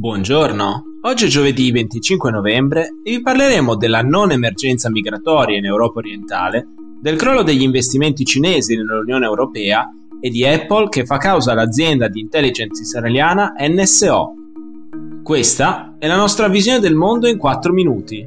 Buongiorno, oggi è giovedì 25 novembre e vi parleremo della non emergenza migratoria in Europa orientale, del crollo degli investimenti cinesi nell'Unione Europea e di Apple che fa causa all'azienda di intelligence israeliana NSO. Questa è la nostra visione del mondo in 4 minuti.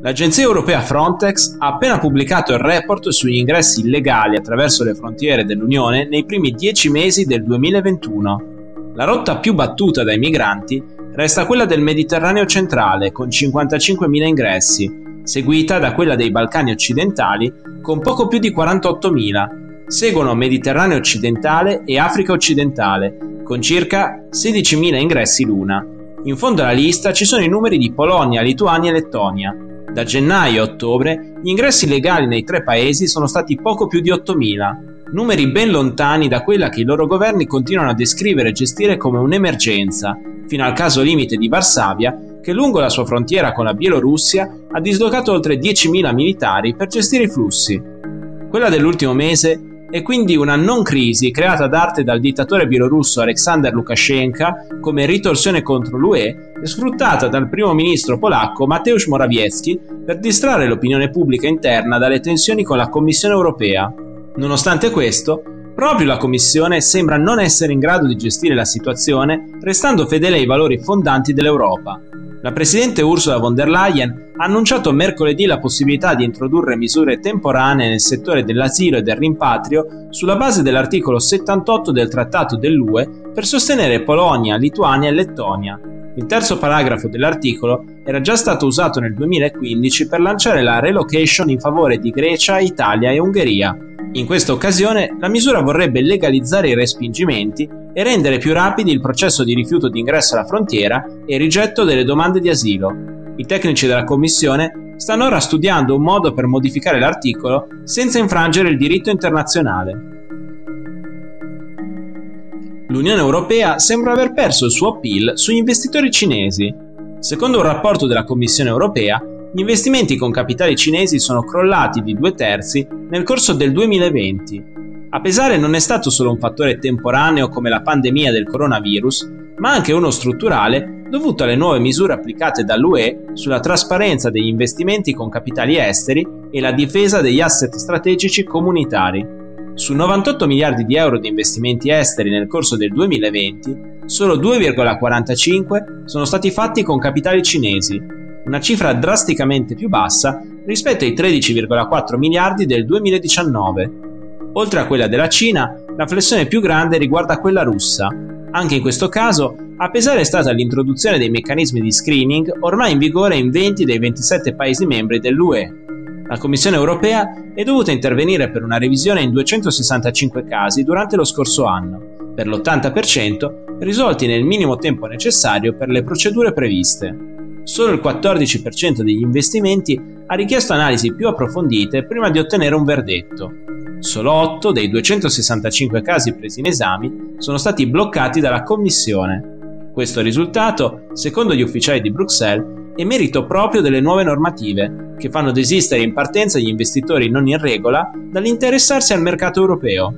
L'agenzia europea Frontex ha appena pubblicato il report sugli ingressi illegali attraverso le frontiere dell'Unione nei primi 10 mesi del 2021. La rotta più battuta dai migranti resta quella del Mediterraneo centrale con 55.000 ingressi, seguita da quella dei Balcani occidentali con poco più di 48.000. Seguono Mediterraneo occidentale e Africa occidentale con circa 16.000 ingressi l'una. In fondo alla lista ci sono i numeri di Polonia, Lituania e Lettonia. Da gennaio a ottobre gli ingressi legali nei tre paesi sono stati poco più di 8.000 numeri ben lontani da quella che i loro governi continuano a descrivere e gestire come un'emergenza, fino al caso limite di Varsavia, che lungo la sua frontiera con la Bielorussia ha dislocato oltre 10.000 militari per gestire i flussi. Quella dell'ultimo mese è quindi una non crisi creata d'arte dal dittatore bielorusso Alexander Lukashenko come ritorsione contro l'UE e sfruttata dal primo ministro polacco Mateusz Morawiecki per distrarre l'opinione pubblica interna dalle tensioni con la Commissione europea. Nonostante questo, proprio la Commissione sembra non essere in grado di gestire la situazione, restando fedele ai valori fondanti dell'Europa. La Presidente Ursula von der Leyen ha annunciato mercoledì la possibilità di introdurre misure temporanee nel settore dell'asilo e del rimpatrio sulla base dell'articolo 78 del Trattato dell'UE per sostenere Polonia, Lituania e Lettonia. Il terzo paragrafo dell'articolo era già stato usato nel 2015 per lanciare la relocation in favore di Grecia, Italia e Ungheria. In questa occasione la misura vorrebbe legalizzare i respingimenti e rendere più rapidi il processo di rifiuto di ingresso alla frontiera e rigetto delle domande di asilo. I tecnici della Commissione stanno ora studiando un modo per modificare l'articolo senza infrangere il diritto internazionale. L'Unione Europea sembra aver perso il suo appeal sugli investitori cinesi. Secondo un rapporto della Commissione Europea, gli investimenti con capitali cinesi sono crollati di due terzi nel corso del 2020. A pesare non è stato solo un fattore temporaneo come la pandemia del coronavirus, ma anche uno strutturale dovuto alle nuove misure applicate dall'UE sulla trasparenza degli investimenti con capitali esteri e la difesa degli asset strategici comunitari. Su 98 miliardi di euro di investimenti esteri nel corso del 2020, solo 2,45 sono stati fatti con capitali cinesi, una cifra drasticamente più bassa rispetto ai 13,4 miliardi del 2019. Oltre a quella della Cina, la flessione più grande riguarda quella russa. Anche in questo caso, a pesare è stata l'introduzione dei meccanismi di screening ormai in vigore in 20 dei 27 Paesi membri dell'UE. La Commissione europea è dovuta intervenire per una revisione in 265 casi durante lo scorso anno, per l'80% risolti nel minimo tempo necessario per le procedure previste solo il 14% degli investimenti ha richiesto analisi più approfondite prima di ottenere un verdetto. Solo 8 dei 265 casi presi in esame sono stati bloccati dalla Commissione. Questo risultato, secondo gli ufficiali di Bruxelles, è merito proprio delle nuove normative, che fanno desistere in partenza gli investitori non in regola dall'interessarsi al mercato europeo.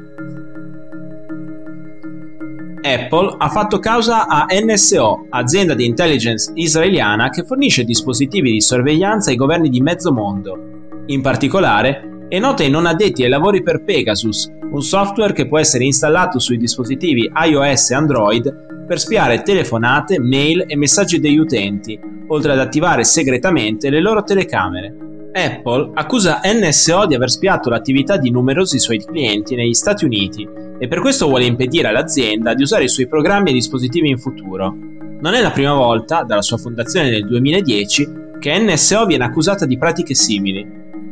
Apple ha fatto causa a NSO, azienda di intelligence israeliana che fornisce dispositivi di sorveglianza ai governi di mezzo mondo. In particolare, è nota ai non addetti ai lavori per Pegasus, un software che può essere installato sui dispositivi iOS e Android per spiare telefonate, mail e messaggi degli utenti, oltre ad attivare segretamente le loro telecamere. Apple accusa NSO di aver spiato l'attività di numerosi suoi clienti negli Stati Uniti e per questo vuole impedire all'azienda di usare i suoi programmi e dispositivi in futuro. Non è la prima volta, dalla sua fondazione nel 2010, che NSO viene accusata di pratiche simili.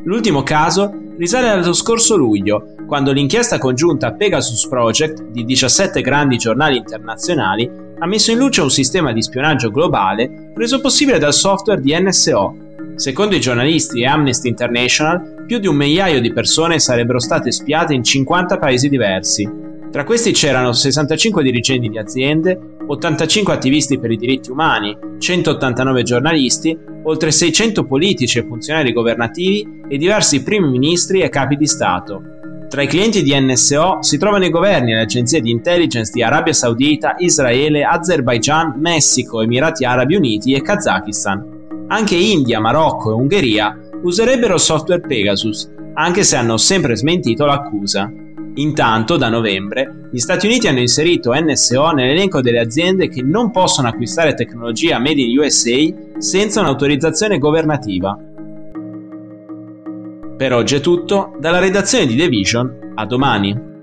L'ultimo caso risale allo scorso luglio, quando l'inchiesta congiunta Pegasus Project di 17 grandi giornali internazionali ha messo in luce un sistema di spionaggio globale reso possibile dal software di NSO, Secondo i giornalisti e Amnesty International, più di un migliaio di persone sarebbero state spiate in 50 paesi diversi. Tra questi c'erano 65 dirigenti di aziende, 85 attivisti per i diritti umani, 189 giornalisti, oltre 600 politici e funzionari governativi e diversi primi ministri e capi di Stato. Tra i clienti di NSO si trovano i governi e le agenzie di intelligence di Arabia Saudita, Israele, Azerbaijan, Messico, Emirati Arabi Uniti e Kazakistan. Anche India, Marocco e Ungheria userebbero software Pegasus, anche se hanno sempre smentito l'accusa. Intanto, da novembre, gli Stati Uniti hanno inserito NSO nell'elenco delle aziende che non possono acquistare tecnologia made in USA senza un'autorizzazione governativa. Per oggi è tutto, dalla redazione di The Vision, a domani.